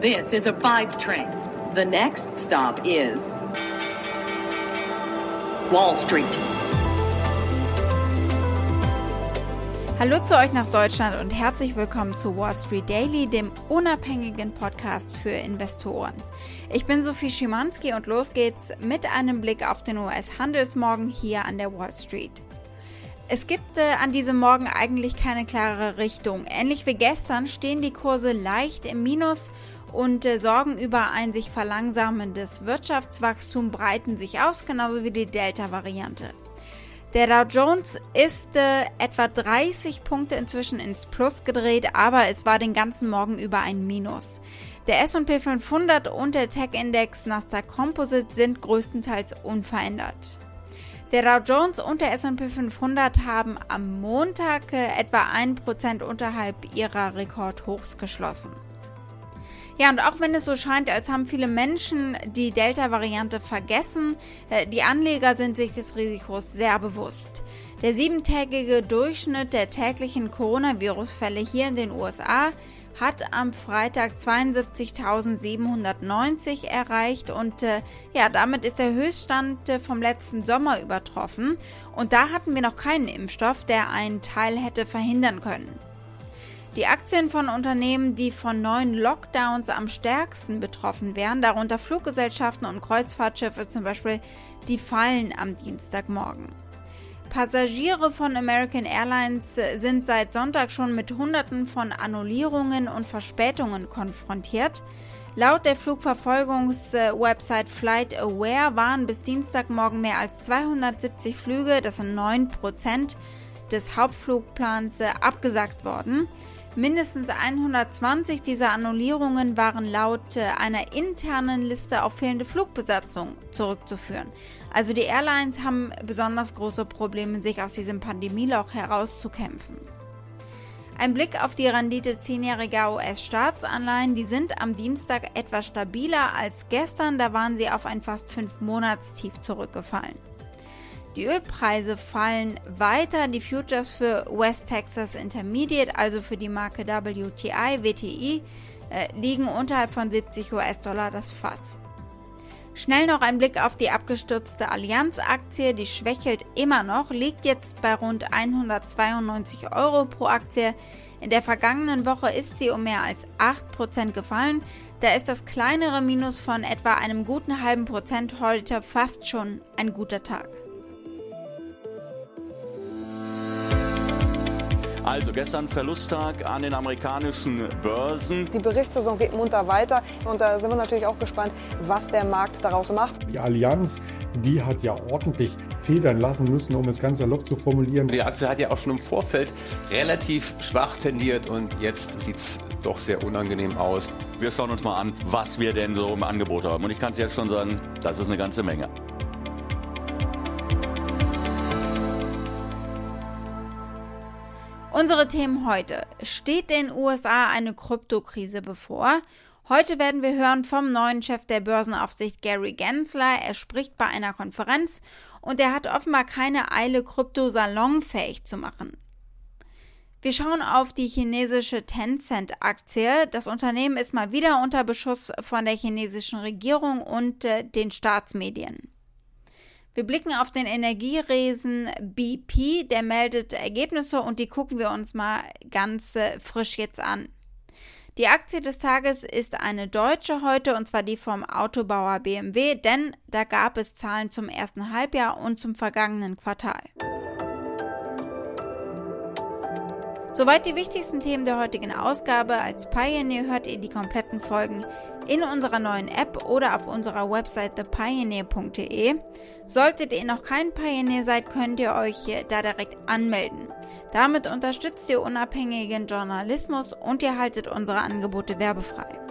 This is a five train. The next stop is Wall Street. Hallo zu euch nach Deutschland und herzlich willkommen zu Wall Street Daily, dem unabhängigen Podcast für Investoren. Ich bin Sophie Schimanski und los geht's mit einem Blick auf den US-Handelsmorgen hier an der Wall Street. Es gibt äh, an diesem Morgen eigentlich keine klare Richtung. Ähnlich wie gestern stehen die Kurse leicht im Minus und äh, Sorgen über ein sich verlangsamendes Wirtschaftswachstum breiten sich aus, genauso wie die Delta-Variante. Der Dow Jones ist äh, etwa 30 Punkte inzwischen ins Plus gedreht, aber es war den ganzen Morgen über ein Minus. Der S&P 500 und der Tech-Index Nasdaq Composite sind größtenteils unverändert. Der Dow Jones und der S&P 500 haben am Montag äh, etwa 1% unterhalb ihrer Rekordhochs geschlossen. Ja, und auch wenn es so scheint, als haben viele Menschen die Delta-Variante vergessen, äh, die Anleger sind sich des Risikos sehr bewusst. Der siebentägige Durchschnitt der täglichen Coronavirus-Fälle hier in den USA hat am Freitag 72.790 erreicht und äh, ja, damit ist der Höchststand äh, vom letzten Sommer übertroffen. Und da hatten wir noch keinen Impfstoff, der einen Teil hätte verhindern können. Die Aktien von Unternehmen, die von neuen Lockdowns am stärksten betroffen wären, darunter Fluggesellschaften und Kreuzfahrtschiffe zum Beispiel, die fallen am Dienstagmorgen. Passagiere von American Airlines sind seit Sonntag schon mit Hunderten von Annullierungen und Verspätungen konfrontiert. Laut der Flugverfolgungswebsite FlightAware waren bis Dienstagmorgen mehr als 270 Flüge, das sind 9% des Hauptflugplans, abgesagt worden. Mindestens 120 dieser Annullierungen waren laut äh, einer internen Liste auf fehlende Flugbesatzung zurückzuführen. Also die Airlines haben besonders große Probleme, sich aus diesem Pandemieloch herauszukämpfen. Ein Blick auf die Rendite 10-jähriger US-Staatsanleihen, die sind am Dienstag etwas stabiler als gestern, da waren sie auf ein fast 5-Monatstief zurückgefallen. Die Ölpreise fallen weiter. Die Futures für West Texas Intermediate, also für die Marke WTI, WTI, äh, liegen unterhalb von 70 US-Dollar das Fass. Schnell noch ein Blick auf die abgestürzte Allianz-Aktie. Die schwächelt immer noch, liegt jetzt bei rund 192 Euro pro Aktie. In der vergangenen Woche ist sie um mehr als 8% gefallen. Da ist das kleinere Minus von etwa einem guten halben Prozent heute fast schon ein guter Tag. Also gestern Verlusttag an den amerikanischen Börsen. Die Berichtssaison geht munter weiter und da sind wir natürlich auch gespannt, was der Markt daraus macht. Die Allianz, die hat ja ordentlich federn lassen müssen, um es ganz salopp zu formulieren. Die Aktie hat ja auch schon im Vorfeld relativ schwach tendiert und jetzt sieht es doch sehr unangenehm aus. Wir schauen uns mal an, was wir denn so im Angebot haben. Und ich kann es jetzt schon sagen, das ist eine ganze Menge. Unsere Themen heute. Steht den USA eine Kryptokrise bevor? Heute werden wir hören vom neuen Chef der Börsenaufsicht Gary Gensler. Er spricht bei einer Konferenz und er hat offenbar keine Eile, Krypto salonfähig zu machen. Wir schauen auf die chinesische Tencent-Aktie. Das Unternehmen ist mal wieder unter Beschuss von der chinesischen Regierung und äh, den Staatsmedien. Wir blicken auf den Energieresen BP, der meldet Ergebnisse und die gucken wir uns mal ganz äh, frisch jetzt an. Die Aktie des Tages ist eine deutsche heute und zwar die vom Autobauer BMW, denn da gab es Zahlen zum ersten Halbjahr und zum vergangenen Quartal. Soweit die wichtigsten Themen der heutigen Ausgabe. Als Pioneer hört ihr die kompletten Folgen in unserer neuen App oder auf unserer Website thepioneer.de. Solltet ihr noch kein Pioneer seid, könnt ihr euch da direkt anmelden. Damit unterstützt ihr unabhängigen Journalismus und ihr haltet unsere Angebote werbefrei.